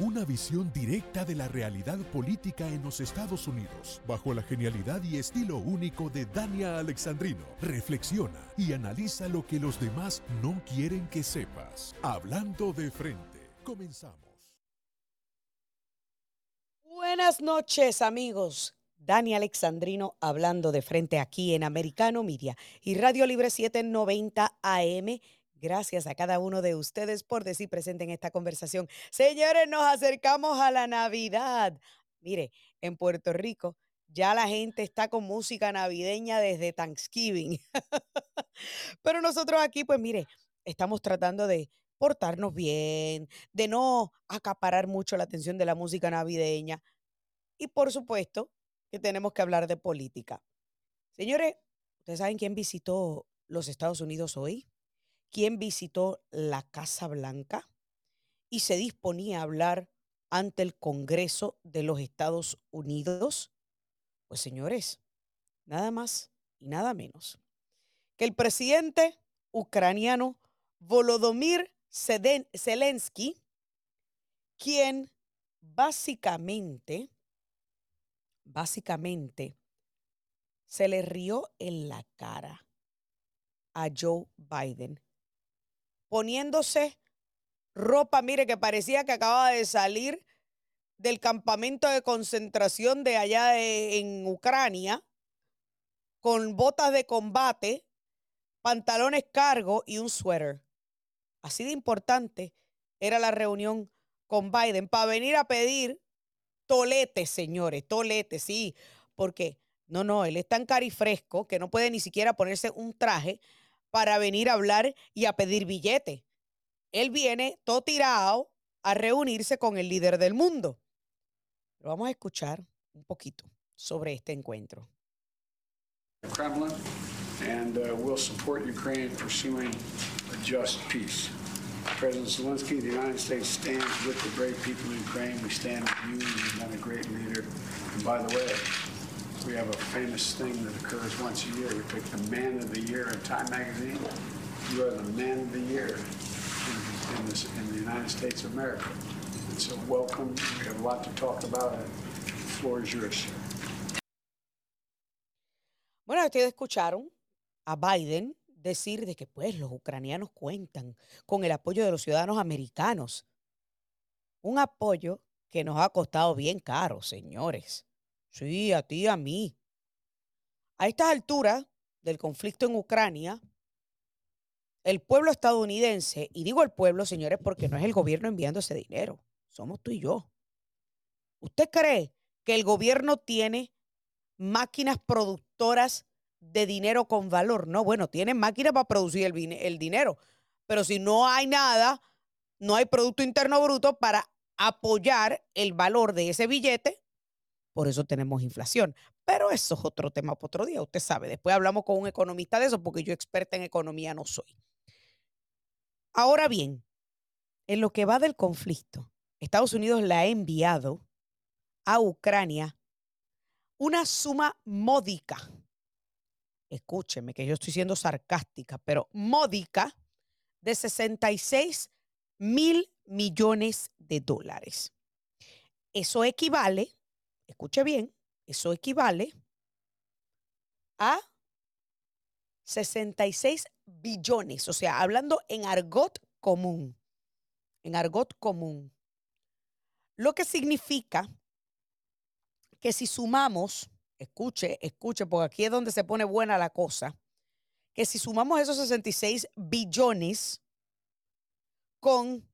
Una visión directa de la realidad política en los Estados Unidos, bajo la genialidad y estilo único de Dania Alexandrino. Reflexiona y analiza lo que los demás no quieren que sepas. Hablando de frente, comenzamos. Buenas noches amigos. Dani Alexandrino hablando de frente aquí en Americano Media y Radio Libre 790 AM Gracias a cada uno de ustedes por decir presente en esta conversación. Señores, nos acercamos a la Navidad. Mire, en Puerto Rico ya la gente está con música navideña desde Thanksgiving. Pero nosotros aquí, pues mire, estamos tratando de portarnos bien, de no acaparar mucho la atención de la música navideña. Y por supuesto que tenemos que hablar de política. Señores, ¿ustedes saben quién visitó los Estados Unidos hoy? Quien visitó la Casa Blanca y se disponía a hablar ante el Congreso de los Estados Unidos? Pues señores, nada más y nada menos que el presidente ucraniano Volodymyr Zelensky, quien básicamente, básicamente, se le rió en la cara a Joe Biden poniéndose ropa, mire, que parecía que acababa de salir del campamento de concentración de allá en Ucrania, con botas de combate, pantalones cargo y un suéter. Así de importante era la reunión con Biden para venir a pedir toletes, señores, toletes, sí, porque no, no, él es tan carifresco que no puede ni siquiera ponerse un traje para venir a hablar y a pedir billete. Él viene todo tirado a reunirse con el líder del mundo. Pero vamos a escuchar un poquito sobre este encuentro. Kremlin and uh, will support Ukraine pursuing a just peace. President Zelensky, the United States stands with the brave people of Ukraine. We stand with you. You've been a great leader. And by the way, we have a famous thing that occurs once a year. We pick the Man of the Year in Time Magazine. You are the Man of the Year in, this, in the United States of America. And so welcome. We have a lot to talk about. The floor is yours. Bueno, ustedes escucharon a Biden decir de que pues los ucranianos cuentan con el apoyo de los ciudadanos americanos. Un apoyo que nos ha costado bien caro, señores. Sí, a ti a mí. A estas alturas del conflicto en Ucrania, el pueblo estadounidense, y digo el pueblo, señores, porque no es el gobierno enviando ese dinero, somos tú y yo. ¿Usted cree que el gobierno tiene máquinas productoras de dinero con valor? No, bueno, tiene máquinas para producir el, el dinero, pero si no hay nada, no hay Producto Interno Bruto para apoyar el valor de ese billete, por eso tenemos inflación. Pero eso es otro tema para otro día, usted sabe. Después hablamos con un economista de eso, porque yo experta en economía no soy. Ahora bien, en lo que va del conflicto, Estados Unidos le ha enviado a Ucrania una suma módica. Escúcheme que yo estoy siendo sarcástica, pero módica de 66 mil millones de dólares. Eso equivale escuche bien, eso equivale a 66 billones, o sea, hablando en argot común, en argot común. Lo que significa que si sumamos, escuche, escuche, porque aquí es donde se pone buena la cosa, que si sumamos esos 66 billones con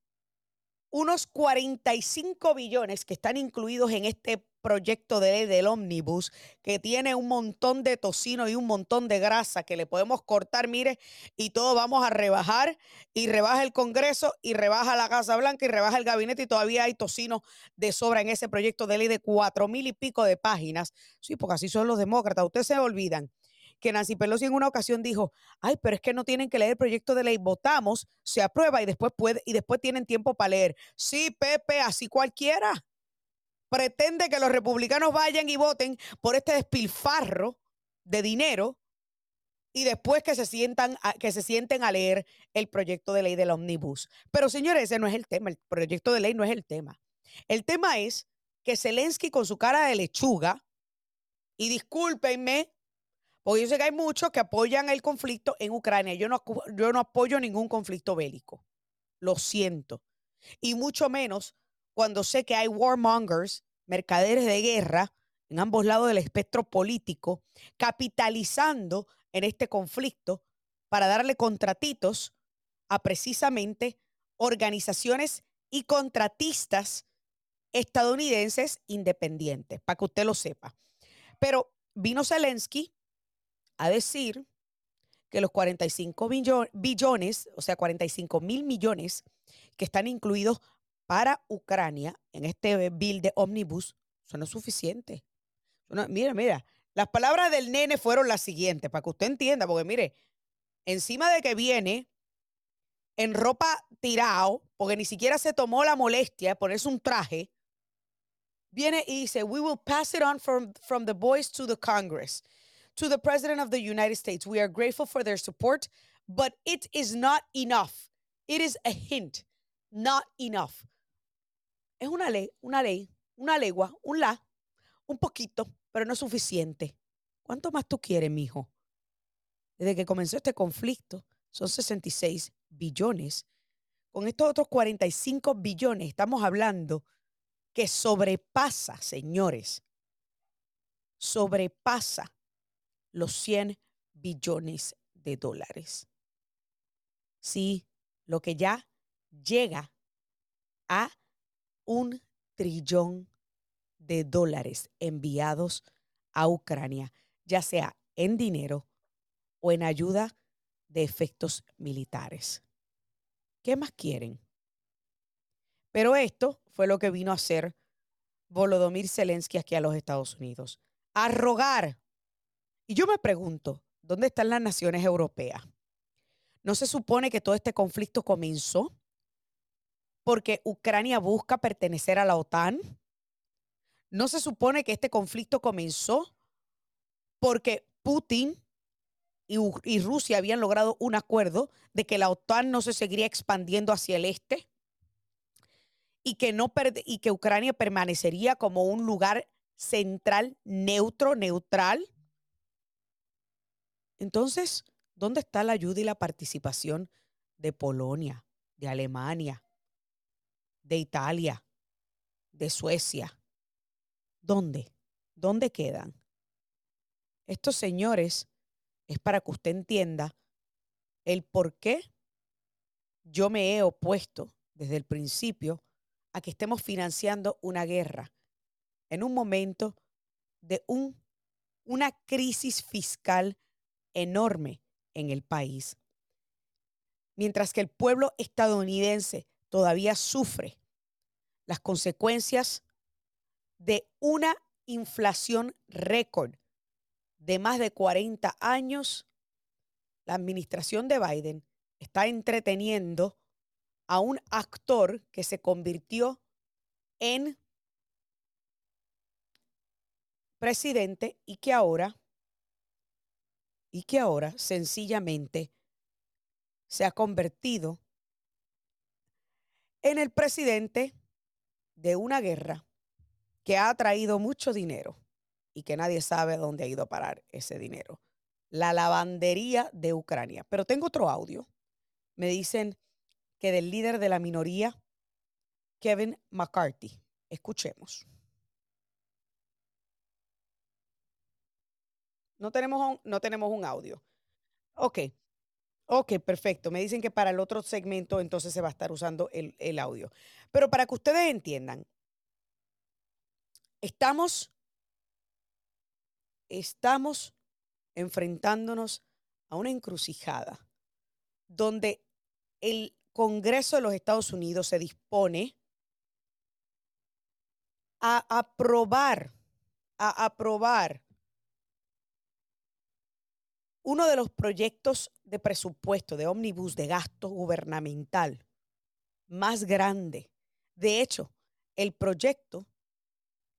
unos 45 billones que están incluidos en este proyecto de ley del ómnibus que tiene un montón de tocino y un montón de grasa que le podemos cortar, mire, y todo vamos a rebajar y rebaja el Congreso y rebaja la Casa Blanca y rebaja el gabinete y todavía hay tocino de sobra en ese proyecto de ley de cuatro mil y pico de páginas. Sí, porque así son los demócratas. Ustedes se olvidan que Nancy Pelosi en una ocasión dijo, ay, pero es que no tienen que leer el proyecto de ley, votamos, se aprueba y después puede, y después tienen tiempo para leer. Sí, Pepe, así cualquiera pretende que los republicanos vayan y voten por este despilfarro de dinero y después que se sientan que se sienten a leer el proyecto de ley del omnibus. Pero señores, ese no es el tema, el proyecto de ley no es el tema. El tema es que Zelensky con su cara de lechuga, y discúlpenme, porque yo sé que hay muchos que apoyan el conflicto en Ucrania. Yo no, yo no apoyo ningún conflicto bélico. Lo siento. Y mucho menos cuando sé que hay warmongers, mercaderes de guerra, en ambos lados del espectro político, capitalizando en este conflicto para darle contratitos a precisamente organizaciones y contratistas estadounidenses independientes, para que usted lo sepa. Pero vino Zelensky a decir que los 45 billones, o sea, 45 mil millones que están incluidos para Ucrania en este bill de Omnibus, eso no es suficiente. mira, mira, las palabras del nene fueron las siguientes, para que usted entienda, porque mire, encima de que viene en ropa tirado, porque ni siquiera se tomó la molestia de ponerse un traje, viene y dice, we will pass it on from, from the boys to the Congress. To the President of the United States, we are grateful for their support, but it is not enough. It is a hint, not enough. Es una ley, una ley, una legua, un la, un poquito, pero no es suficiente. ¿Cuánto más tú quieres, mijo? Desde que comenzó este conflicto, son 66 billones. Con estos otros 45 billones, estamos hablando que sobrepasa, señores, sobrepasa los 100 billones de dólares. Sí, lo que ya llega a un trillón de dólares enviados a Ucrania, ya sea en dinero o en ayuda de efectos militares. ¿Qué más quieren? Pero esto fue lo que vino a hacer Volodymyr Zelensky aquí a los Estados Unidos, a rogar. Y yo me pregunto, ¿dónde están las naciones europeas? ¿No se supone que todo este conflicto comenzó porque Ucrania busca pertenecer a la OTAN? ¿No se supone que este conflicto comenzó porque Putin y, Rusia habían logrado un acuerdo de que la OTAN no se seguiría expandiendo hacia el este? y que Ucrania permanecería como un lugar central, neutro, neutral. Entonces, ¿dónde está la ayuda y la participación de Polonia, de Alemania, de Italia, de Suecia? ¿Dónde? ¿Dónde quedan? Estos señores es para que usted entienda el por qué yo me he opuesto desde el principio a que estemos financiando una guerra en un momento de un, una crisis fiscal enorme en el país. Mientras que el pueblo estadounidense todavía sufre las consecuencias de una inflación récord de más de 40 años, la administración de Biden está entreteniendo a un actor que se convirtió en presidente y que ahora y que ahora sencillamente se ha convertido en el presidente de una guerra que ha traído mucho dinero y que nadie sabe dónde ha ido a parar ese dinero. La lavandería de Ucrania. Pero tengo otro audio. Me dicen que del líder de la minoría, Kevin McCarthy. Escuchemos. No tenemos un, no tenemos un audio. Ok. Ok, perfecto. Me dicen que para el otro segmento entonces se va a estar usando el, el audio. Pero para que ustedes entiendan, estamos, estamos enfrentándonos a una encrucijada donde el Congreso de los Estados Unidos se dispone a aprobar, a aprobar uno de los proyectos de presupuesto de ómnibus de gasto gubernamental más grande. De hecho, el proyecto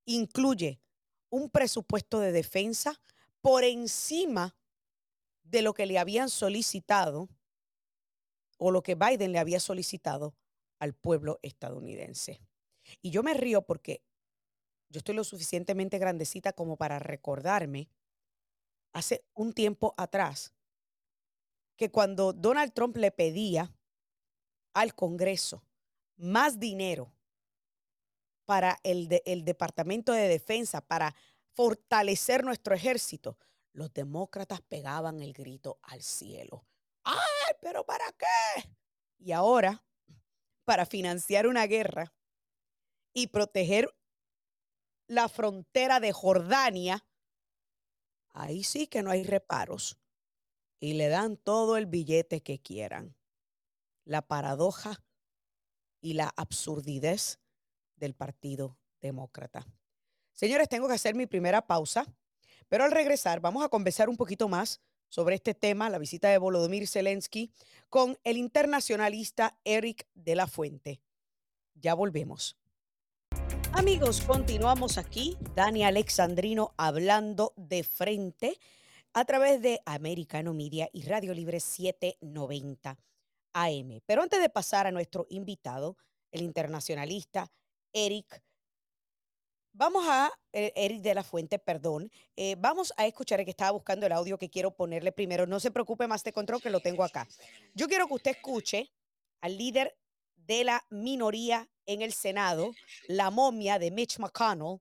incluye un presupuesto de defensa por encima de lo que le habían solicitado o lo que Biden le había solicitado al pueblo estadounidense. Y yo me río porque yo estoy lo suficientemente grandecita como para recordarme hace un tiempo atrás que cuando Donald Trump le pedía al Congreso más dinero para el, el Departamento de Defensa, para fortalecer nuestro ejército, los demócratas pegaban el grito al cielo. ¡Ay, pero para qué! Y ahora, para financiar una guerra y proteger la frontera de Jordania, ahí sí que no hay reparos. Y le dan todo el billete que quieran. La paradoja y la absurdidez del Partido Demócrata. Señores, tengo que hacer mi primera pausa, pero al regresar vamos a conversar un poquito más sobre este tema, la visita de Volodymyr Zelensky, con el internacionalista Eric de la Fuente. Ya volvemos. Amigos, continuamos aquí. Dani Alexandrino hablando de frente a través de Americano Media y Radio Libre 790 AM. Pero antes de pasar a nuestro invitado, el internacionalista Eric, vamos a, eh, Eric de la Fuente, perdón, eh, vamos a escuchar que estaba buscando el audio que quiero ponerle primero. No se preocupe más de control que lo tengo acá. Yo quiero que usted escuche al líder de la minoría en el Senado, la momia de Mitch McConnell,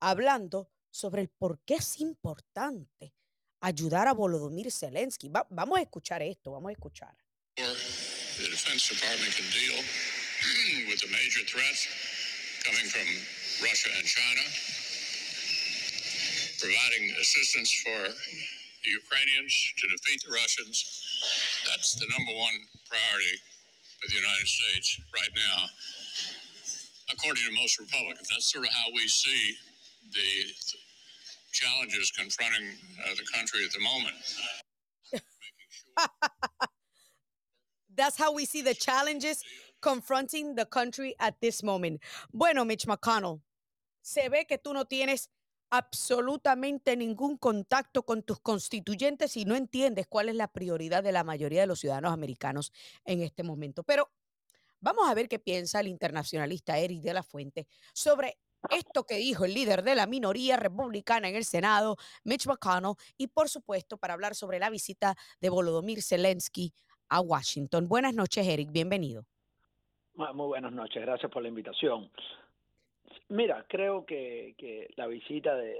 hablando sobre el por qué es importante ayudar a Volodymyr Zelensky. vamos a escuchar esto, vamos a escuchar. The Defense Department can deal with the major threats coming from Russia and China, providing assistance for the Ukrainians to defeat the Russians. That's the number one priority for the United States right now according to most Republicans. That's sort of how we see the challenges confronting uh, the country at the moment. That's how we see the challenges confronting the country at this moment. Bueno, Mitch McConnell, se ve que tú no tienes absolutamente ningún contacto con tus constituyentes y no entiendes cuál es la prioridad de la mayoría de los ciudadanos americanos en este momento. Pero Vamos a ver qué piensa el internacionalista Eric de la Fuente sobre esto que dijo el líder de la minoría republicana en el Senado, Mitch McConnell, y por supuesto para hablar sobre la visita de Volodymyr Zelensky a Washington. Buenas noches, Eric, bienvenido. Muy buenas noches, gracias por la invitación. Mira, creo que, la visita de,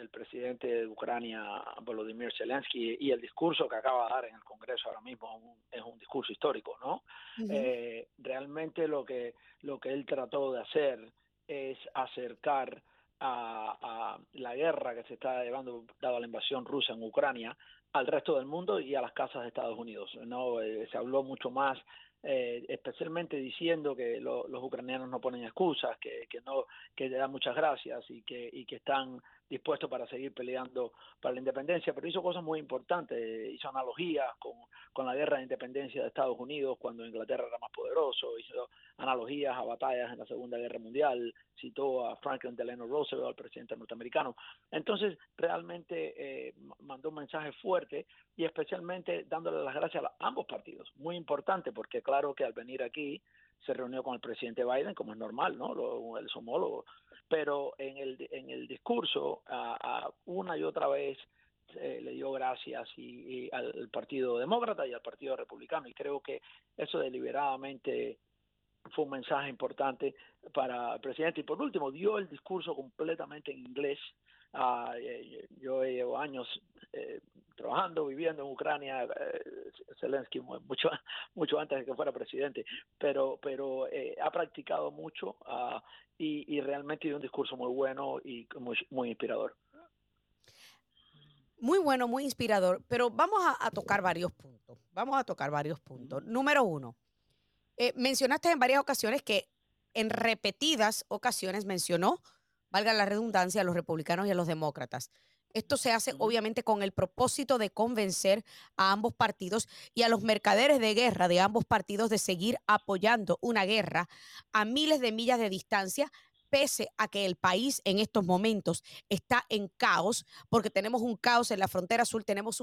del presidente de Ucrania, Volodymyr Zelensky, y el discurso que acaba de dar en el Congreso ahora mismo es un, discurso histórico, ¿no? Eh, realmente lo que, lo que él trató de hacer es acercar a, la guerra que se está llevando, dado la invasión rusa en Ucrania, al resto del mundo y a las casas de Estados Unidos. ¿no? Eh, se habló mucho más eh, especialmente diciendo que los ucranianos no ponen excusas, que, que no que le dan muchas gracias y que y que están dispuestos para seguir peleando para la independencia, pero hizo cosas muy importantes, hizo analogías con, con la guerra de independencia de Estados Unidos cuando Inglaterra era más poderoso, hizo analogías a batallas en la Segunda Guerra Mundial, citó a Franklin Delano Roosevelt, al presidente norteamericano. Entonces, realmente eh, mandó un mensaje fuerte y especialmente dándole las gracias a ambos partidos, muy importante porque claro que al venir aquí se reunió con el presidente Biden, como es normal, ¿no? Lo, el homólogo. Pero en el, en el discurso, a, una y otra vez eh, le dio gracias y, al Partido Demócrata y al Partido Republicano. Y creo que eso deliberadamente fue un mensaje importante para el presidente. Y por último, dio el discurso completamente en inglés. Uh, yo llevo años eh, trabajando, viviendo en Ucrania, eh, Zelensky mucho, mucho antes de que fuera presidente, pero, pero eh, ha practicado mucho uh, y, y, realmente dio un discurso muy bueno y muy, muy inspirador. Muy bueno, muy inspirador, pero vamos a, a, tocar varios puntos. Vamos a tocar varios puntos. Número uno, eh, mencionaste en varias ocasiones que en repetidas ocasiones mencionó, valga la redundancia, a los republicanos y a los demócratas. Esto se hace obviamente con el propósito de convencer a ambos partidos y a los mercaderes de guerra de ambos partidos de seguir apoyando una guerra a miles de millas de distancia, pese a que el país en estos momentos está en caos, porque tenemos un caos en la frontera sur, tenemos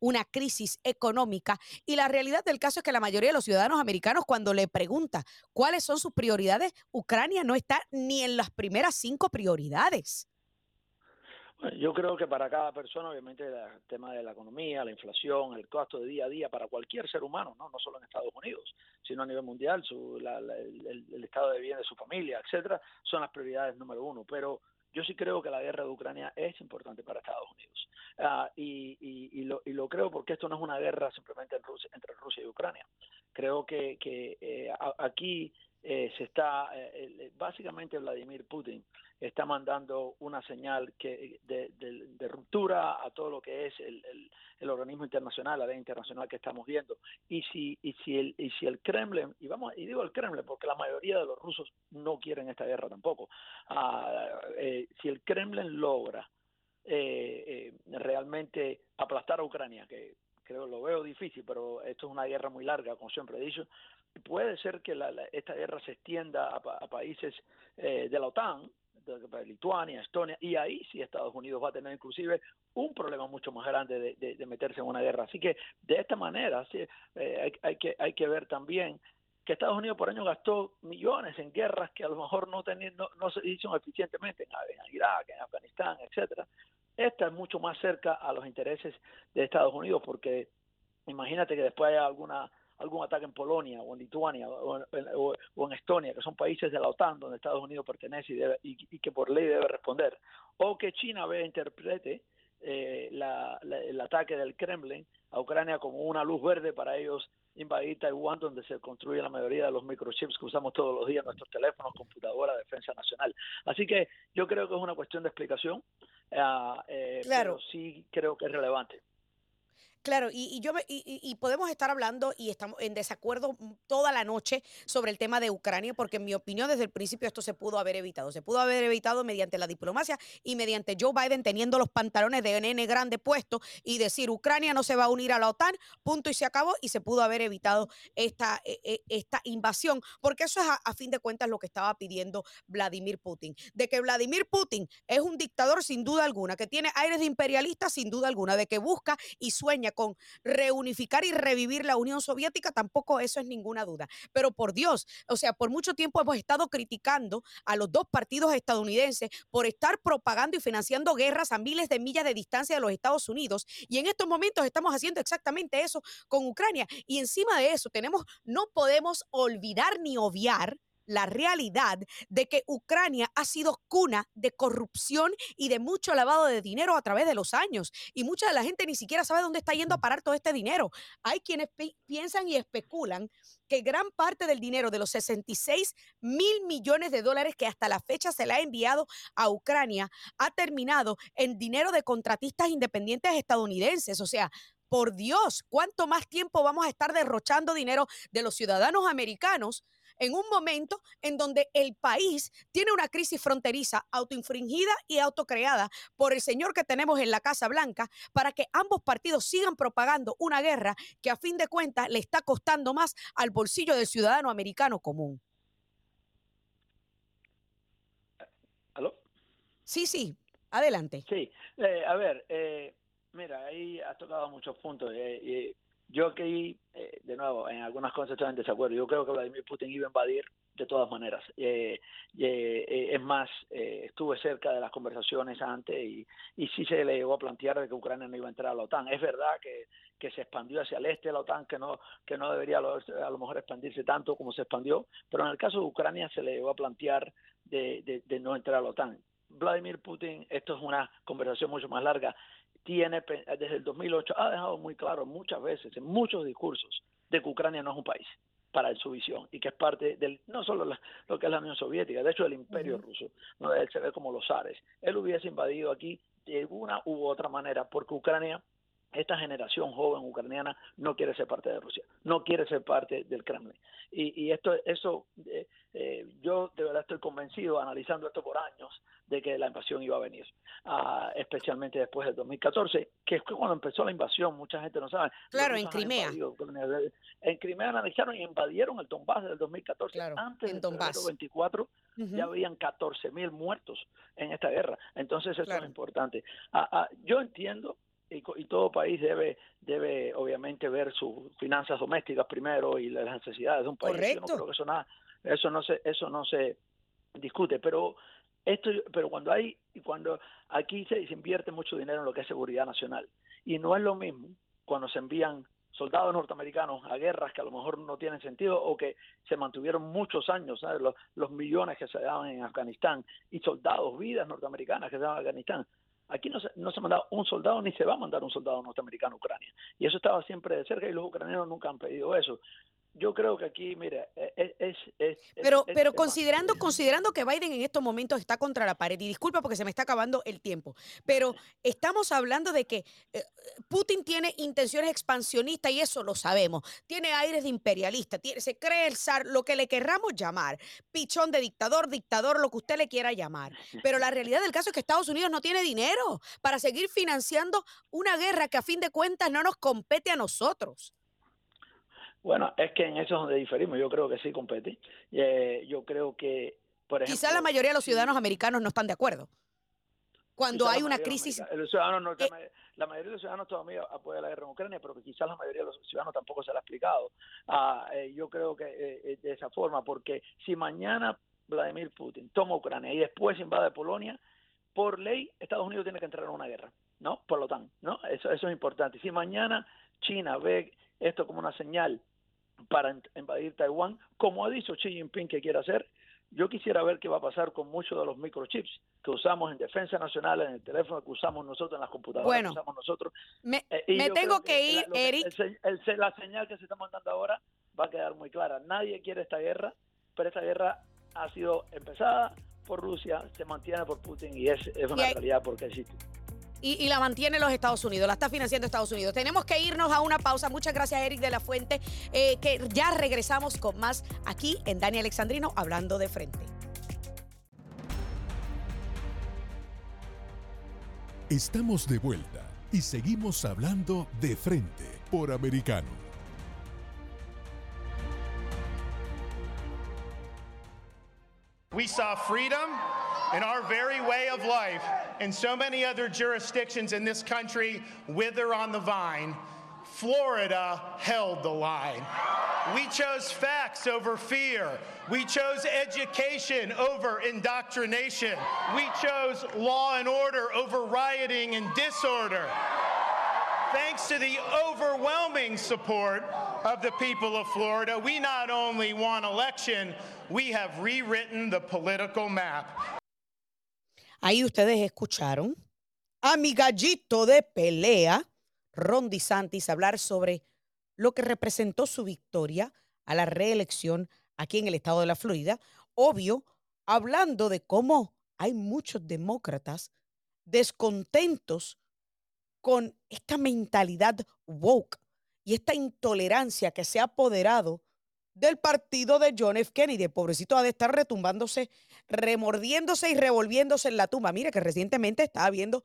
una crisis económica y la realidad del caso es que la mayoría de los ciudadanos americanos cuando le pregunta cuáles son sus prioridades, Ucrania no está ni en las primeras cinco prioridades. Yo creo que para cada persona, obviamente, el tema de la economía, la inflación, el costo de día a día para cualquier ser humano, no, no solo en Estados Unidos, sino a nivel mundial, su, el, estado de vida de su familia, etcétera, son las prioridades número uno. Pero yo sí creo que la guerra de Ucrania es importante para Estados Unidos. Ah, y, y, lo, y, lo, creo porque esto no es una guerra simplemente entre Rusia y Ucrania. Creo que, que eh, aquí eh, se está, eh, básicamente Vladimir Putin está mandando una señal que de, ruptura a todo lo que es el, el, organismo internacional, la ley internacional que estamos viendo. Y si, y si el, y si el Kremlin, y vamos, y digo el Kremlin porque la mayoría de los rusos no quieren esta guerra tampoco, ah, eh, si el Kremlin logra realmente aplastar a Ucrania, que creo lo veo difícil, pero esto es una guerra muy larga, como siempre he dicho, puede ser que esta guerra se extienda a, países eh, de la OTAN, de, Lituania, Estonia, y ahí sí Estados Unidos va a tener inclusive un problema mucho más grande de, meterse en una guerra. Así que de esta manera sí, eh, hay, que, hay que ver también que Estados Unidos por año gastó millones en guerras que a lo mejor no, no, se hicieron eficientemente en, en Irak, en Afganistán, etcétera. Esta es mucho más cerca a los intereses de Estados Unidos porque imagínate que después haya alguna algún ataque en Polonia o en Lituania o en, Estonia, que son países de la OTAN donde Estados Unidos pertenece y, debe, y, que por ley debe responder, o que China vea interprete eh, el ataque del Kremlin a Ucrania como una luz verde para ellos invadir Taiwán, donde se construye la mayoría de los microchips que usamos todos los días nuestros teléfonos, computadoras, defensa nacional. Así que yo creo que es una cuestión de explicación, ah, eh, pero sí creo que es relevante. Claro, y, yo y, podemos estar hablando y estamos en desacuerdo toda la noche sobre el tema de Ucrania, porque en mi opinión desde el principio esto se pudo haber evitado. Se pudo haber evitado mediante la diplomacia y mediante Joe Biden teniendo los pantalones de nene grande puestos y decir Ucrania no se va a unir a la OTAN, punto y se acabó, y se pudo haber evitado esta, e, e, esta invasión, porque eso es a, fin de cuentas lo que estaba pidiendo Vladimir Putin. De que Vladimir Putin es un dictador sin duda alguna, que tiene aires de imperialista sin duda alguna, de que busca y sueña con reunificar y revivir la Unión Soviética, tampoco eso es ninguna duda. Pero por Dios, o sea, por mucho tiempo hemos estado criticando a los dos partidos estadounidenses por estar propagando y financiando guerras a miles de millas de distancia de los Estados Unidos. Y en estos momentos estamos haciendo exactamente eso con Ucrania. Y encima de eso tenemos, no podemos olvidar ni obviar la realidad de que Ucrania ha sido cuna de corrupción y de mucho lavado de dinero a través de los años. Y mucha de la gente ni siquiera sabe dónde está yendo a parar todo este dinero. Hay quienes piensan y especulan que gran parte del dinero de los 66 mil millones de dólares que hasta la fecha se le ha enviado a Ucrania ha terminado en dinero de contratistas independientes estadounidenses. O sea, por Dios, ¿cuánto más tiempo vamos a estar derrochando dinero de los ciudadanos americanos en un momento en donde el país tiene una crisis fronteriza autoinfringida y autocreada por el señor que tenemos en la Casa Blanca para que ambos partidos sigan propagando una guerra que a fin de cuentas le está costando más al bolsillo del ciudadano americano común. ¿Aló? Sí, sí, adelante. Sí, eh, a ver, eh, mira, ahí has tocado muchos puntos. Eh, yo aquí, eh, de nuevo, en algunas cosas estoy en desacuerdo. Yo creo que Vladimir Putin iba a invadir de todas maneras. Eh, eh, es más, estuve cerca de las conversaciones antes y, y sí se le llegó a plantear de que Ucrania no iba a entrar a la OTAN. Es verdad que, que se expandió hacia el este de la OTAN, que no, que no debería a lo, mejor expandirse tanto como se expandió, pero en el caso de Ucrania se le llegó a plantear de, de, de no entrar a la OTAN. Vladimir Putin, esto es una conversación mucho más larga, tiene desde el 2008 ha dejado muy claro muchas veces en muchos discursos de que Ucrania no es un país para su visión y que es parte del no solo lo que es la Unión Soviética, de hecho el Imperio Ruso, no él se ve como los zares. Él hubiese invadido aquí de una u otra manera porque Ucrania esta generación joven ucraniana no quiere ser parte de Rusia, no quiere ser parte del Kremlin. Y, y esto, eso, eh, eh, yo de verdad estoy convencido, analizando esto por años, de que la invasión iba a venir, ah, especialmente después del 2014, que es cuando empezó la invasión, mucha gente no sabe. Claro, en Crimea. En Crimea analizaron y invadieron el Donbass del 2014, antes del 24 ya habían 14 mil muertos en esta guerra. Entonces eso es importante. Ah, yo entiendo y, todo país debe debe obviamente ver sus finanzas domésticas primero y las necesidades de un país. Yo no creo que eso nada, eso no se eso no se discute, pero esto pero cuando hay cuando aquí se, se invierte mucho dinero en lo que es seguridad nacional y no es lo mismo cuando se envían soldados norteamericanos a guerras que a lo mejor no tienen sentido o que se mantuvieron muchos años, Los, los, millones que se daban en Afganistán y soldados, vidas norteamericanas que se daban en Afganistán. Aquí no se, no se ha mandado un soldado ni se va a mandar un soldado norteamericano a Ucrania. Y eso estaba siempre de cerca y los ucranianos nunca han pedido eso yo creo que aquí, mira, e, e, es... es, pero pero considerando, considerando que Biden en estos momentos está contra la pared, y disculpa porque se me está acabando el tiempo, pero estamos hablando de que eh, Putin tiene intenciones expansionistas y eso lo sabemos, tiene aires de imperialista, tiene, se cree el zar, lo que le querramos llamar, pichón de dictador, dictador, lo que usted le quiera llamar, pero la realidad del caso es que Estados Unidos no tiene dinero para seguir financiando una guerra que a fin de cuentas no nos compete a nosotros. Bueno, es que en eso es donde diferimos. Yo creo que sí compete. Eh, yo creo que, por ejemplo... Quizás la mayoría de los ciudadanos americanos no están de acuerdo. Cuando hay una crisis... ciudadanos eh, la mayoría de los ciudadanos todavía apoya la guerra en Ucrania, pero quizás la mayoría de los ciudadanos tampoco se la ha explicado. Ah, eh, yo creo que de esa forma, porque si mañana Vladimir Putin toma Ucrania y después invade Polonia, por ley Estados Unidos tiene que entrar en una guerra, ¿no? Por lo tanto, ¿no? Eso, eso es importante. Si mañana China ve esto como una señal para invadir Taiwán, como ha dicho Xi Jinping que quiere hacer. Yo quisiera ver qué va a pasar con muchos de los microchips que usamos en defensa nacional, en el teléfono que usamos nosotros, en las computadoras que usamos nosotros. Me, eh, tengo que, ir, Eric. la señal que se está mandando ahora va a quedar muy clara. Nadie quiere esta guerra, pero esta guerra ha sido empezada por Rusia, se mantiene por Putin y es, es una realidad porque existe y, la mantiene los Estados Unidos, la está financiando Estados Unidos. Tenemos que irnos a una pausa. Muchas gracias, Eric de la Fuente, eh, que ya regresamos con más aquí en Dani Alexandrino, hablando de frente. Estamos de vuelta y seguimos hablando de frente por americano. We saw freedom. In our very way of life, and so many other jurisdictions in this country wither on the vine, Florida held the line. We chose facts over fear. We chose education over indoctrination. We chose law and order over rioting and disorder. Thanks to the overwhelming support of the people of Florida, we not only won election, we have rewritten the political map. Ahí ustedes escucharon a mi gallito de pelea, Ron DeSantis, hablar sobre lo que representó su victoria a la reelección aquí en el estado de la Florida. Obvio, hablando de cómo hay muchos demócratas descontentos con esta mentalidad woke y esta intolerancia que se ha apoderado del partido de John F. Kennedy. pobrecito ha de estar retumbándose, remordiéndose y revolviéndose en la tumba. Mire que recientemente estaba viendo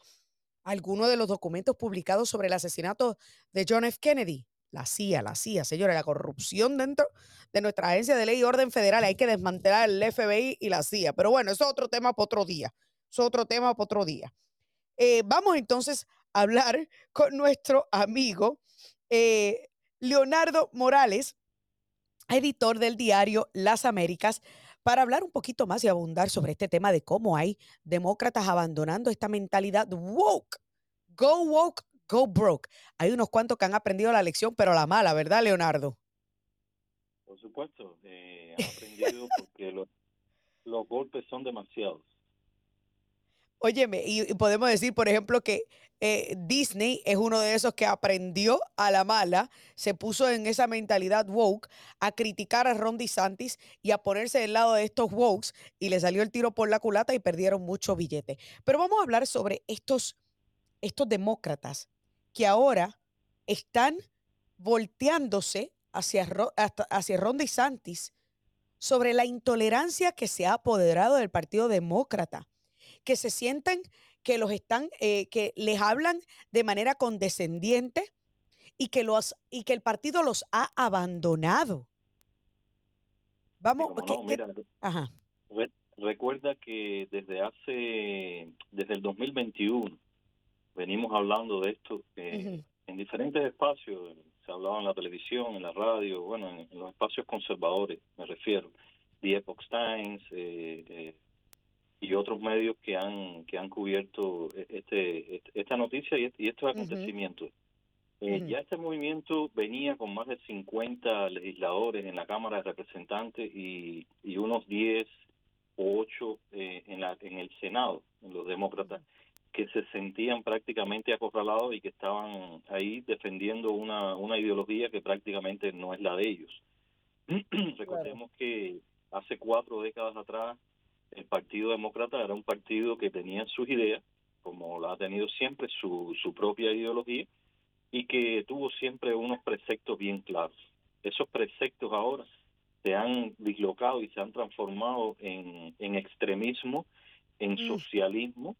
algunos de los documentos publicados sobre el asesinato de John F. Kennedy. La CIA, la CIA, señores, la corrupción dentro de nuestra agencia de ley y orden federal. Hay que desmantelar el FBI y la CIA. Pero bueno, eso es otro tema para otro día. es otro tema para otro día. Eh, vamos entonces a hablar con nuestro amigo eh, Leonardo Morales, editor del diario Las Américas, para hablar un poquito más y abundar sobre este tema de cómo hay demócratas abandonando esta mentalidad woke. Go woke, go broke. Hay unos cuantos que han aprendido la lección, pero la mala, ¿verdad, Leonardo? Por supuesto, eh, han aprendido porque los, los golpes son demasiados. Óyeme, y, podemos decir, por ejemplo, que eh, Disney es uno de esos que aprendió a la mala, se puso en esa mentalidad woke a criticar a Ron DeSantis y a ponerse del lado de estos wokes y le salió el tiro por la culata y perdieron mucho billete. Pero vamos a hablar sobre estos, estos demócratas que ahora están volteándose hacia, hacia Ron DeSantis sobre la intolerancia que se ha apoderado del Partido Demócrata que se sientan que los están, eh, que les hablan de manera condescendiente y que los y que el partido los ha abandonado. Vamos, Ajá. recuerda que desde hace, desde el 2021, venimos hablando de esto en diferentes espacios, se hablaba en la televisión, en la radio, bueno, en, los espacios conservadores, me refiero, The Epoch Times eh, eh, y otros medios que han que han cubierto este, este esta noticia y, estos acontecimientos. Eh, ya este movimiento venía con más de 50 legisladores en la Cámara de Representantes y, y unos 10 o 8 en, la, en el Senado, en los demócratas que se sentían prácticamente acorralados y que estaban ahí defendiendo una, una ideología que prácticamente no es la de ellos. Recordemos que hace cuatro décadas atrás el Partido Demócrata era un partido que tenía sus ideas, como la ha tenido siempre, su, su propia ideología, y que tuvo siempre unos preceptos bien claros. Esos preceptos ahora se han dislocado y se han transformado en, en extremismo, en mm. socialismo,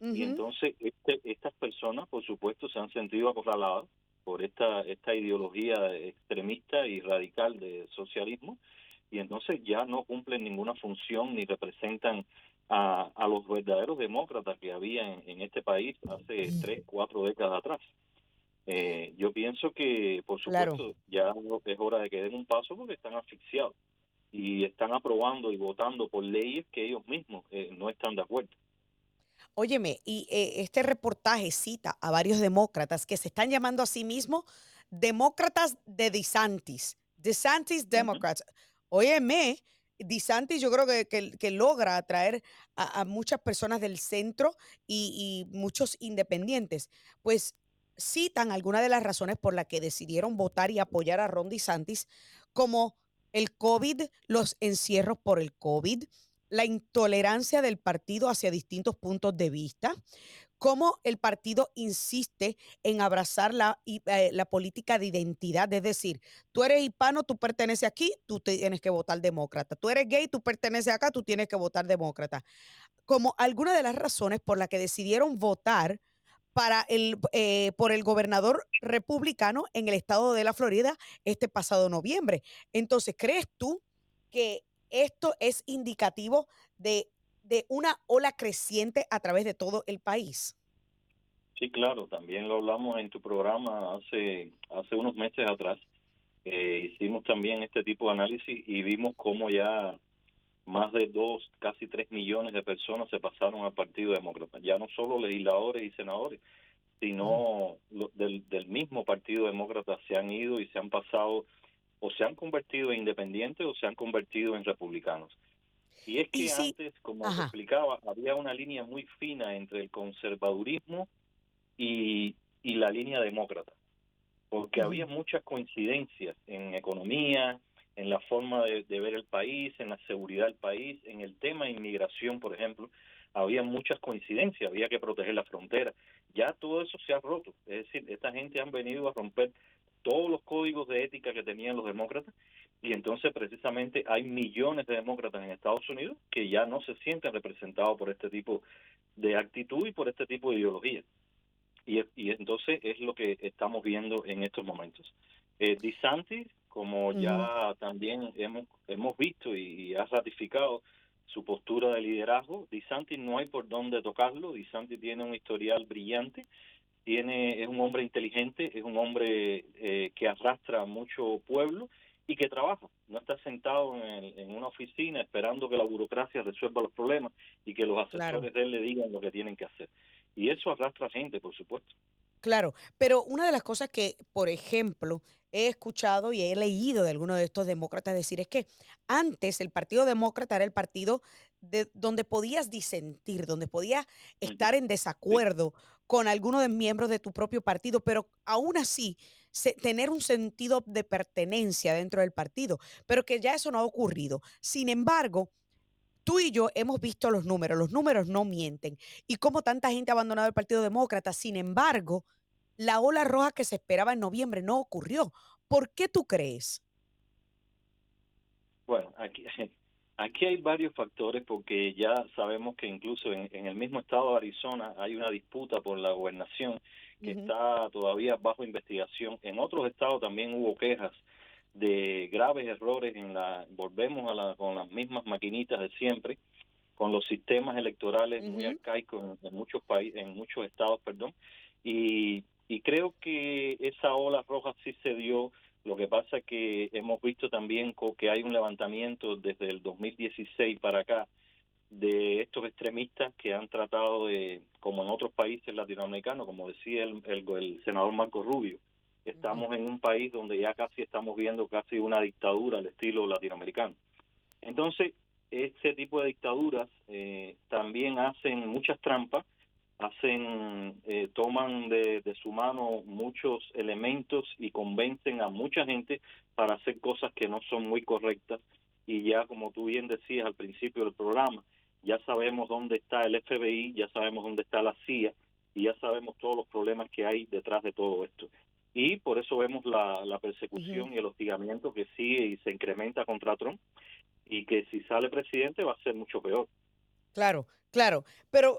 y entonces este, estas personas, por supuesto, se han sentido acorraladas por esta, esta ideología extremista y radical de socialismo y entonces ya no cumplen ninguna función ni representan a, a los verdaderos demócratas que había en, este país hace tres, cuatro décadas atrás. Eh, yo pienso que, por supuesto, ya es hora de que den un paso porque están asfixiados y están aprobando y votando por leyes que ellos mismos eh, no están de acuerdo. Óyeme, y eh, este reportaje cita a varios demócratas que se están llamando a sí mismos demócratas de DeSantis. DeSantis Democrats. Óyeme, DeSantis yo creo que, logra atraer a, muchas personas del centro y, y muchos independientes. Pues citan algunas de las razones por las que decidieron votar y apoyar a Ron DeSantis, como el COVID, los encierros por el COVID, la intolerancia del partido hacia distintos puntos de vista, cómo el partido insiste en abrazar la, eh, la, política de identidad, es decir, tú eres hispano, tú perteneces aquí, tú tienes que votar demócrata, tú eres gay, tú perteneces acá, tú tienes que votar demócrata. Como alguna de las razones por las que decidieron votar para el, eh, por el gobernador republicano en el estado de la Florida este pasado noviembre. Entonces, ¿crees tú que esto es indicativo de, una ola creciente a través de todo el país. Sí, claro, también lo hablamos en tu programa hace, hace unos meses atrás. Eh, hicimos también este tipo de análisis y vimos cómo ya más de dos, casi tres millones de personas se pasaron al Partido Demócrata. Ya no solo legisladores y senadores, sino del, del mismo Partido Demócrata se han ido y se han pasado o se han convertido en independientes o se han convertido en republicanos. Y es que antes, como se explicaba, había una línea muy fina entre el conservadurismo y, y la línea demócrata, porque había muchas coincidencias en economía, en la forma de, de, ver el país, en la seguridad del país, en el tema de inmigración, por ejemplo, había muchas coincidencias, había que proteger la frontera. Ya todo eso se ha roto, es decir, esta gente han venido a romper todos los códigos de ética que tenían los demócratas y entonces precisamente hay millones de demócratas en Estados Unidos que ya no se sienten representados por este tipo de actitud y por este tipo de ideología. Y, y entonces es lo que estamos viendo en estos momentos. Eh, DeSantis, como ya también hemos, hemos visto y, ha ratificado su postura de liderazgo, DeSantis no hay por dónde tocarlo, DeSantis tiene un historial brillante, tiene es un hombre inteligente, es un hombre eh, que arrastra mucho pueblo y que trabaja, no está sentado en, una oficina esperando que la burocracia resuelva los problemas y que los asesores de él le digan lo que tienen que hacer. Y eso arrastra gente, por supuesto. Claro, pero una de las cosas que, por ejemplo, he escuchado y he leído de algunos de estos demócratas decir es que antes el Partido Demócrata era el partido de donde podías disentir, donde podías estar en desacuerdo con alguno de miembros de tu propio partido, pero aún así tener un sentido de pertenencia dentro del partido, pero que ya eso no ha ocurrido. Sin embargo, tú y yo hemos visto los números, los números no mienten, y cómo tanta gente ha abandonado el Partido Demócrata, sin embargo, la ola roja que se esperaba en noviembre no ocurrió. ¿Por qué tú crees? Bueno, aquí, Aquí hay varios factores porque ya sabemos que incluso en, el mismo estado de Arizona hay una disputa por la gobernación que está todavía bajo investigación. En otros estados también hubo quejas de graves errores en la volvemos a la, con las mismas maquinitas de siempre con los sistemas electorales muy arcaicos en, muchos países, en muchos estados, perdón, y, y creo que esa ola roja sí se dio. Lo que pasa es que hemos visto también que hay un levantamiento desde el 2016 para acá de estos extremistas que han tratado de, como en otros países latinoamericanos, como decía el, el, senador Marco Rubio, estamos en un país donde ya casi estamos viendo casi una dictadura al estilo latinoamericano. Entonces, ese tipo de dictaduras eh, también hacen muchas trampas, hacen, eh, toman de, de, su mano muchos elementos y convencen a mucha gente para hacer cosas que no son muy correctas. Y ya, como tú bien decías al principio del programa, ya sabemos dónde está el FBI, ya sabemos dónde está la CIA y ya sabemos todos los problemas que hay detrás de todo esto. Y por eso vemos la, la persecución y el hostigamiento que sigue y se incrementa contra Trump y que si sale presidente va a ser mucho peor. Claro, claro, pero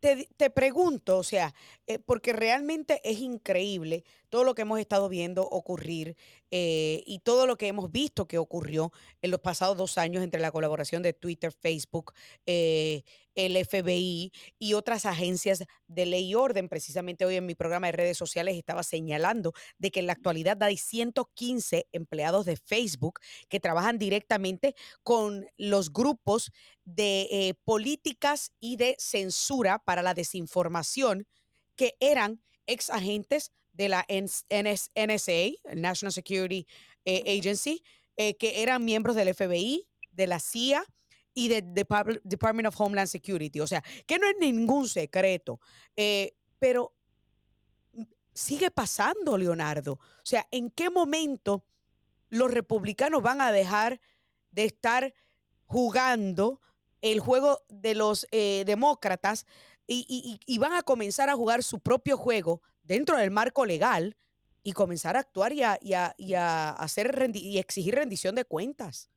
te, te pregunto, o sea, eh, porque realmente es increíble todo lo que hemos estado viendo ocurrir eh, y todo lo que hemos visto que ocurrió en los pasados dos años entre la colaboración de Twitter, Facebook, eh, el FBI y otras agencias de ley y orden. Precisamente hoy en mi programa de redes sociales estaba señalando de que en la actualidad hay 115 empleados de Facebook que trabajan directamente con los grupos de eh, políticas y de censura para la desinformación que eran ex agentes de la NSA, National Security eh, Agency, eh, que eran miembros del FBI, de la CIA y del Department of Homeland Security. O sea, que no es ningún secreto. Eh, pero sigue pasando, Leonardo. O sea, ¿en qué momento los republicanos van a dejar de estar jugando el juego de los demócratas y, van a comenzar a jugar su propio juego dentro del marco legal y comenzar a actuar y a, y a, hacer y exigir rendición de cuentas.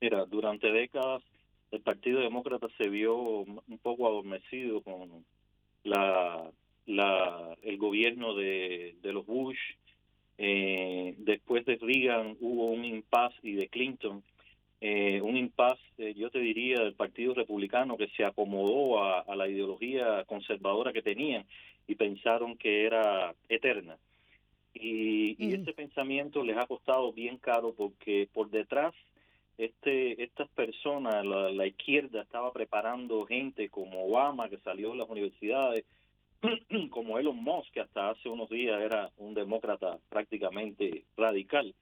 Mira, durante décadas el Partido Demócrata se vio un poco adormecido con la, la el gobierno de, de los Bush. Eh, después de Reagan hubo un impasse y de Clinton eh, un impasse, eh, yo te diría, del Partido Republicano que se acomodó a, la ideología conservadora que tenían y pensaron que era eterna. Y, y ese pensamiento les ha costado bien caro porque por detrás este estas personas, la, la izquierda estaba preparando gente como Obama que salió de las universidades, como Elon Musk que hasta hace unos días era un demócrata prácticamente radical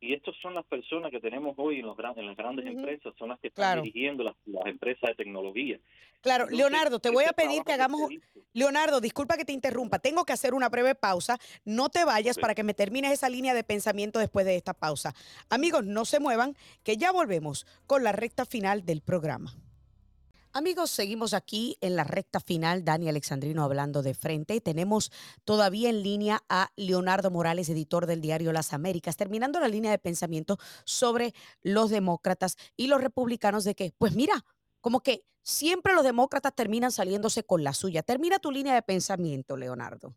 y estas son las personas que tenemos hoy en, los en las grandes empresas, son las que están dirigiendo las, empresas de tecnología. Claro, Leonardo, te voy a pedir que hagamos... Leonardo, disculpa que te interrumpa, tengo que hacer una breve pausa. No te vayas para que me termines esa línea de pensamiento después de esta pausa. Amigos, no se muevan, que ya volvemos con la recta final del programa. Amigos, seguimos aquí en la recta final, Dani Alexandrino hablando de frente. Tenemos todavía en línea a Leonardo Morales, editor del diario Las Américas, terminando la línea de pensamiento sobre los demócratas y los republicanos de que, pues mira, como que siempre los demócratas terminan saliéndose con la suya. Termina tu línea de pensamiento, Leonardo.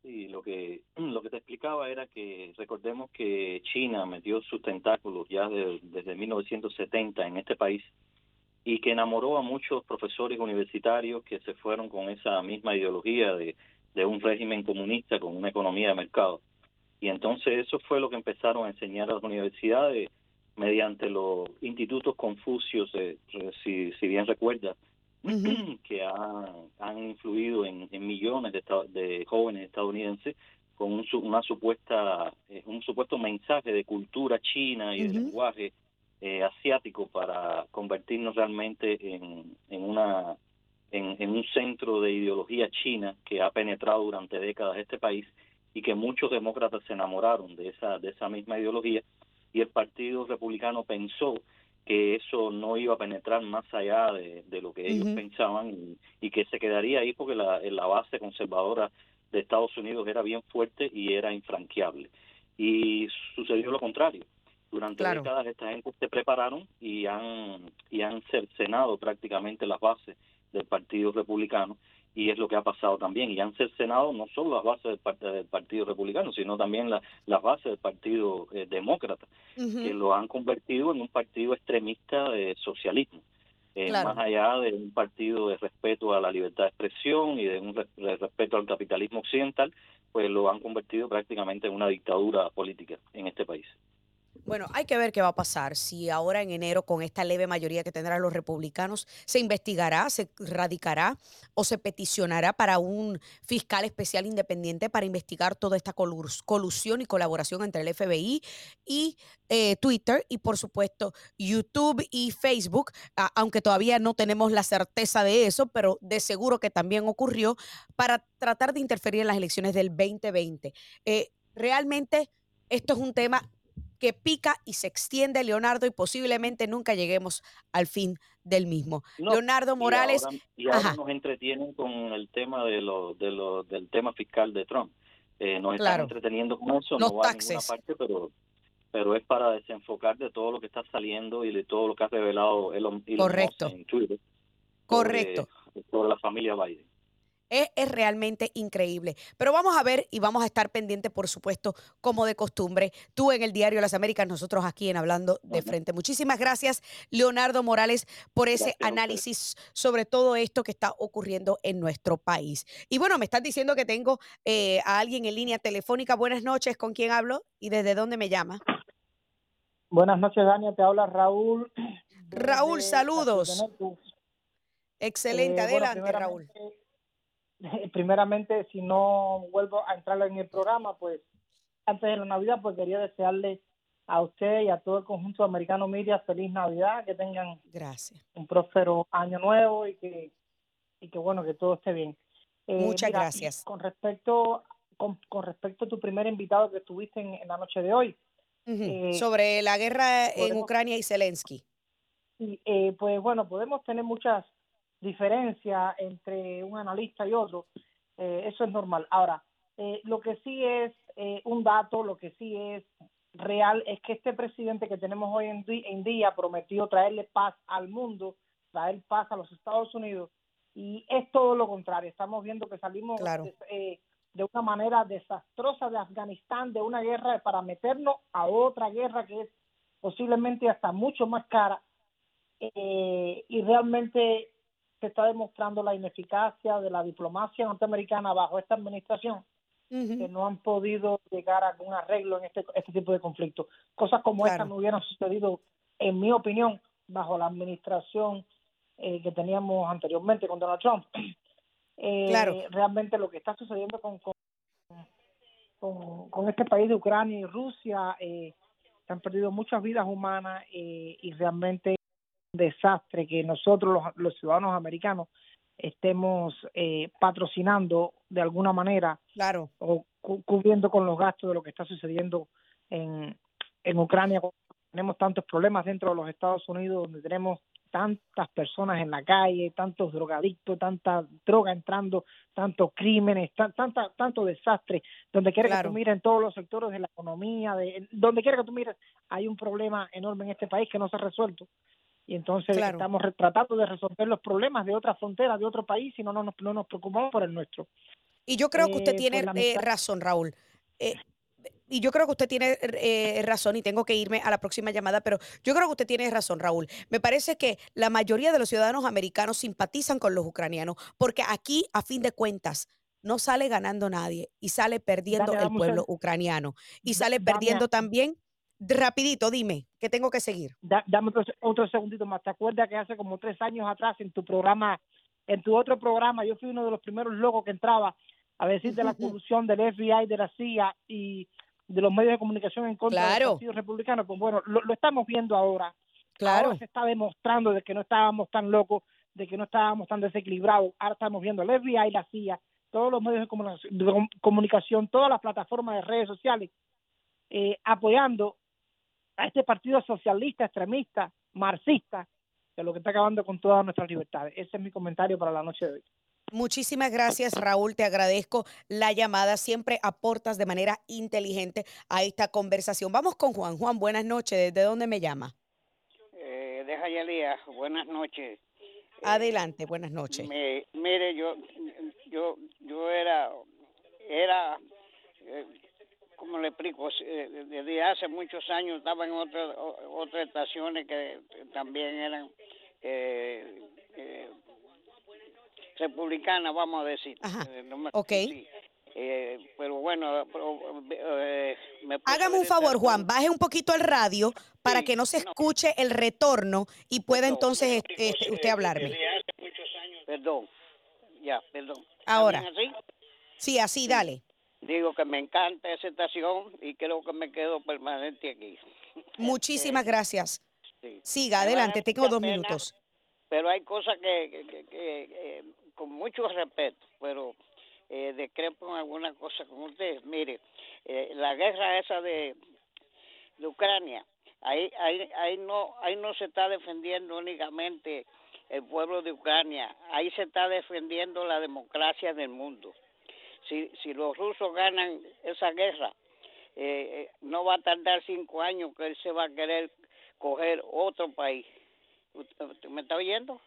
Sí, lo que, lo que te explicaba era que recordemos que China metió sus tentáculos ya desde 1970 en este país y que enamoró a muchos profesores universitarios que se fueron con esa misma ideología de, un régimen comunista con una economía de mercado. Y entonces eso fue lo que empezaron a enseñar a las universidades mediante los institutos Confucios, eh, si, si bien recuerdas, que han, influido en, millones de, de, jóvenes estadounidenses con un, una supuesta eh, un supuesto mensaje de cultura china y de lenguaje eh, asiático para convertirnos realmente en, en una en, un centro de ideología china que ha penetrado durante décadas este país y que muchos demócratas se enamoraron de esa de esa misma ideología y el Partido Republicano pensó que eso no iba a penetrar más allá de, lo que ellos pensaban y, que se quedaría ahí porque la, la base conservadora de Estados Unidos era bien fuerte y era infranqueable. Y sucedió lo contrario. Durante décadas esta gente se prepararon y han, y han cercenado prácticamente las bases del Partido Republicano y es lo que ha pasado también. Y han cercenado no solo las bases del, Partido Republicano, sino también las bases del Partido eh, Demócrata, que lo han convertido en un partido extremista de socialismo. eh, más allá de un partido de respeto a la libertad de expresión y de un respeto al capitalismo occidental, pues lo han convertido prácticamente en una dictadura política en este país. Bueno, hay que ver qué va a pasar. Si ahora en enero, con esta leve mayoría que tendrán los republicanos, se investigará, se radicará o se peticionará para un fiscal especial independiente para investigar toda esta colusión y colaboración entre el FBI y eh, Twitter y, por supuesto, YouTube y Facebook, aunque todavía no tenemos la certeza de eso, pero de seguro que también ocurrió para tratar de interferir en las elecciones del 2020. Eh, realmente esto es un tema que pica y se extiende, Leonardo, y posiblemente nunca lleguemos al fin del mismo. Leonardo Morales. Y ahora, nos entretienen con el tema de lo, de lo, del tema fiscal de Trump. Eh, nos están entreteniendo con eso, no va a ninguna parte, pero pero es para desenfocar de todo lo que está saliendo y de todo lo que ha revelado Elon, Correcto. en Twitter. Correcto. sobre la familia Biden. Es, realmente increíble. Pero vamos a ver y vamos a estar pendientes, por supuesto, como de costumbre. Tú en el Diario Las Américas, nosotros aquí en Hablando de Frente. Muchísimas gracias, Leonardo Morales, por ese análisis sobre todo esto que está ocurriendo en nuestro país. Y bueno, me están diciendo que tengo eh, a alguien en línea telefónica. Buenas noches, ¿con quién hablo y desde dónde me llama? Buenas noches, Dania. Te habla Raúl. Raúl, saludos. Excelente, eh, adelante, Raúl. primeramente, si no vuelvo a entrar en el programa, pues antes de la Navidad, pues quería desearle a usted y a todo el conjunto de Americano Media feliz Navidad, que tengan gracias. un próspero año nuevo y que, y que bueno, que todo esté bien. Eh, Muchas gracias. Con respecto, con, respecto a tu primer invitado que estuviste en, la noche de hoy. Eh, sobre la guerra en Ucrania y Zelensky. Eh, pues bueno, podemos tener muchas diferencia entre un analista y otro, eh, eso es normal. Ahora, eh, lo que sí es eh, un dato, lo que sí es real, es que este presidente que tenemos hoy en, en día prometió traerle paz al mundo, traer paz a los Estados Unidos, y es todo lo contrario. Estamos viendo que salimos de, de una manera desastrosa de Afganistán, de una guerra para meternos a otra guerra que es posiblemente hasta mucho más cara. y realmente se está demostrando la ineficacia de la diplomacia norteamericana bajo esta administración, que no han podido llegar a algún arreglo en este, este tipo de conflictos. Cosas como esta no hubieran sucedido, en mi opinión, bajo la administración eh, que teníamos anteriormente con Donald Trump. Eh, realmente lo que está sucediendo con, con, con, este país de Ucrania y Rusia, eh, se han perdido muchas vidas humanas y realmente desastre que nosotros los, ciudadanos americanos estemos eh, patrocinando de alguna manera claro. o cubriendo con los gastos de lo que está sucediendo en, en Ucrania. Tenemos tantos problemas dentro de los Estados Unidos donde tenemos tantas personas en la calle, tantos drogadictos, tanta droga entrando, tantos crímenes, tanta, tanto desastre, donde quiera que tú mires en todos los sectores de la economía, de, donde quiera que tú mires, hay un problema enorme en este país que no se ha resuelto y entonces estamos tratando de resolver los problemas de otra frontera, de otro país y no, no, no nos preocupamos por el nuestro. Y yo creo que usted eh, tiene eh, razón, Raúl. Eh, y yo creo que usted tiene razón y tengo que irme a la próxima llamada, pero yo creo que usted tiene razón, Raúl. Me parece que la mayoría de los ciudadanos americanos simpatizan con los ucranianos porque aquí, a fin de cuentas, no sale ganando nadie y sale perdiendo el pueblo ucraniano y sale perdiendo también Rapidito, dime, que tengo que seguir. dame otro, segundito más. ¿Te acuerdas que hace como tres años atrás en tu programa, en tu otro programa, yo fui uno de los primeros locos que entraba a decir de la corrupción del FBI, de la CIA y de los medios de comunicación en contra del Partido Republicano? Pues bueno, lo, estamos viendo ahora. Claro. se está demostrando de que no estábamos tan locos, de que no estábamos tan desequilibrados. Ahora estamos viendo el FBI, la CIA, todos los medios de comunicación, todas las plataformas de redes sociales eh, apoyando a este partido socialista, extremista, marxista, de lo que está acabando con todas nuestras libertades. Ese es mi comentario para la noche de hoy. Muchísimas gracias, Raúl. Te agradezco la llamada. Siempre aportas de manera inteligente a esta conversación. Vamos con Juan. Juan, buenas noches. ¿Desde dónde me llama? Eh, de Jayalía. Buenas noches. Adelante, buenas noches. mire, yo, yo, yo era, era eh, como le explico, eh, desde hace muchos años estaba en otras otras estaciones que también eran eh, eh, republicana, vamos a decir. Ajá. Eh, no me- Ok. sí. Eh, pero bueno, pero, eh, me Hágame un favor, Juan, baje un poquito el radio para Sí, que no se no. escuche el retorno y pueda No, entonces explico, este, usted hablarme. desde hace muchos años- Perdón, ya, perdón. ¿Está Ahora. así? Sí, así, dale. Digo que me encanta esa estación y creo que me quedo permanente aquí. Muchísimas gracias. Sí. Siga, adelante, tengo dos pena, minutos. Pero hay cosas que, que- eh, con mucho respeto, pero eh, discrepo en alguna cosa con usted. Mire, eh, la guerra esa de, de Ucrania, ahí, ahí, ahí no, ahí no se está defendiendo únicamente el pueblo de Ucrania, ahí se está defendiendo la democracia del mundo. Si, si los rusos ganan esa guerra, eh, eh, no va a tardar cinco años que él se va a querer coger otro país. ¿Usted- usted ¿Me está oyendo?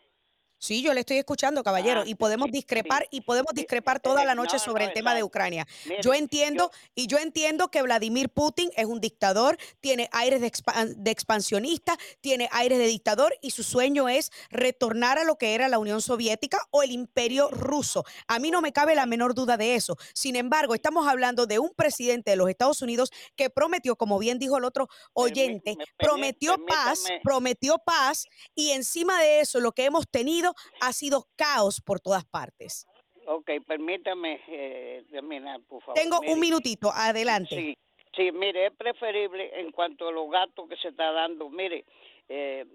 Sí, yo le estoy escuchando, caballero, Ah, y podemos discrepar y podemos discrepar toda la noche no, sobre no, el tema de. Ucrania. Mire, Yo entiendo yo- y yo entiendo que Vladimir Putin es un dictador, tiene aires de, expan- de expansionista, tiene aires de dictador y su sueño es retornar a lo que era la Unión Soviética o el Imperio Ruso. A mí no me cabe la menor duda de eso. Sin embargo, estamos hablando de un presidente de los Estados Unidos que prometió, como bien dijo el otro oyente, me- permí- prometió paz, permítame. prometió paz y encima de eso lo que hemos tenido ha sido caos por todas partes. Ok, permítame eh, terminar, por favor. Tengo Mire, un minutito, adelante. Sí, sí, mire, es preferible en cuanto a los gastos que se está dando. Mire, eh,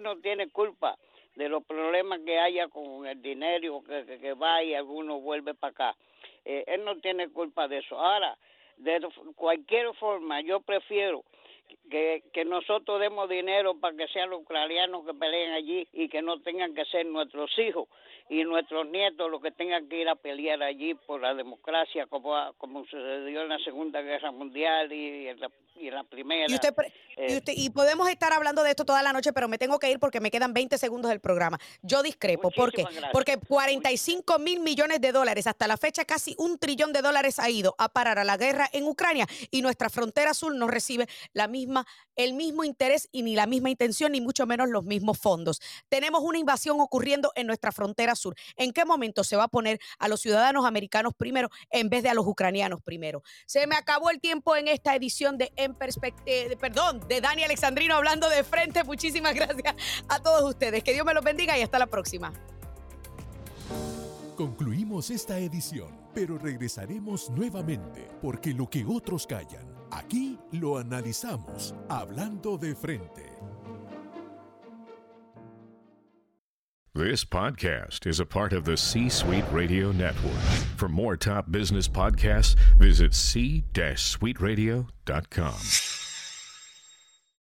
no tiene culpa de los problemas que haya con el dinero que, que, que va y alguno vuelve para acá. Eh, él no tiene culpa de eso. Ahora, de cualquier forma, yo prefiero que, que nosotros demos dinero para que sean los ucranianos que peleen allí y que no tengan que ser nuestros hijos y nuestros nietos los que tengan que ir a pelear allí por la democracia como, como sucedió en la Segunda Guerra Mundial y en la, y en la Primera. Y, usted, pre- y, Eh, usted- y podemos estar hablando de esto toda la noche, pero me tengo que ir porque me quedan 20 segundos del programa. Yo discrepo. ¿Por qué? Porque 45 mil millones de dólares, hasta la fecha casi un trillón de dólares ha ido a parar a la guerra en Ucrania y nuestra frontera sur no recibe la misma, el mismo interés y ni la misma intención, ni mucho menos los mismos fondos. Tenemos una invasión ocurriendo en nuestra frontera sur. ¿En qué momento se va a poner a los ciudadanos americanos primero en vez de a los ucranianos primero? Se me acabó el tiempo en esta edición de En Perspectiva, perdón, de Dani Alexandrino hablando de frente. Muchísimas gracias a todos ustedes. Que Dios me los bendiga y hasta la próxima. Concluimos esta edición, pero regresaremos nuevamente, porque lo que otros callan, aquí lo analizamos, hablando de frente. This podcast is a part of the C Suite Radio Network. For more top business podcasts, visit c-suiteradio.com.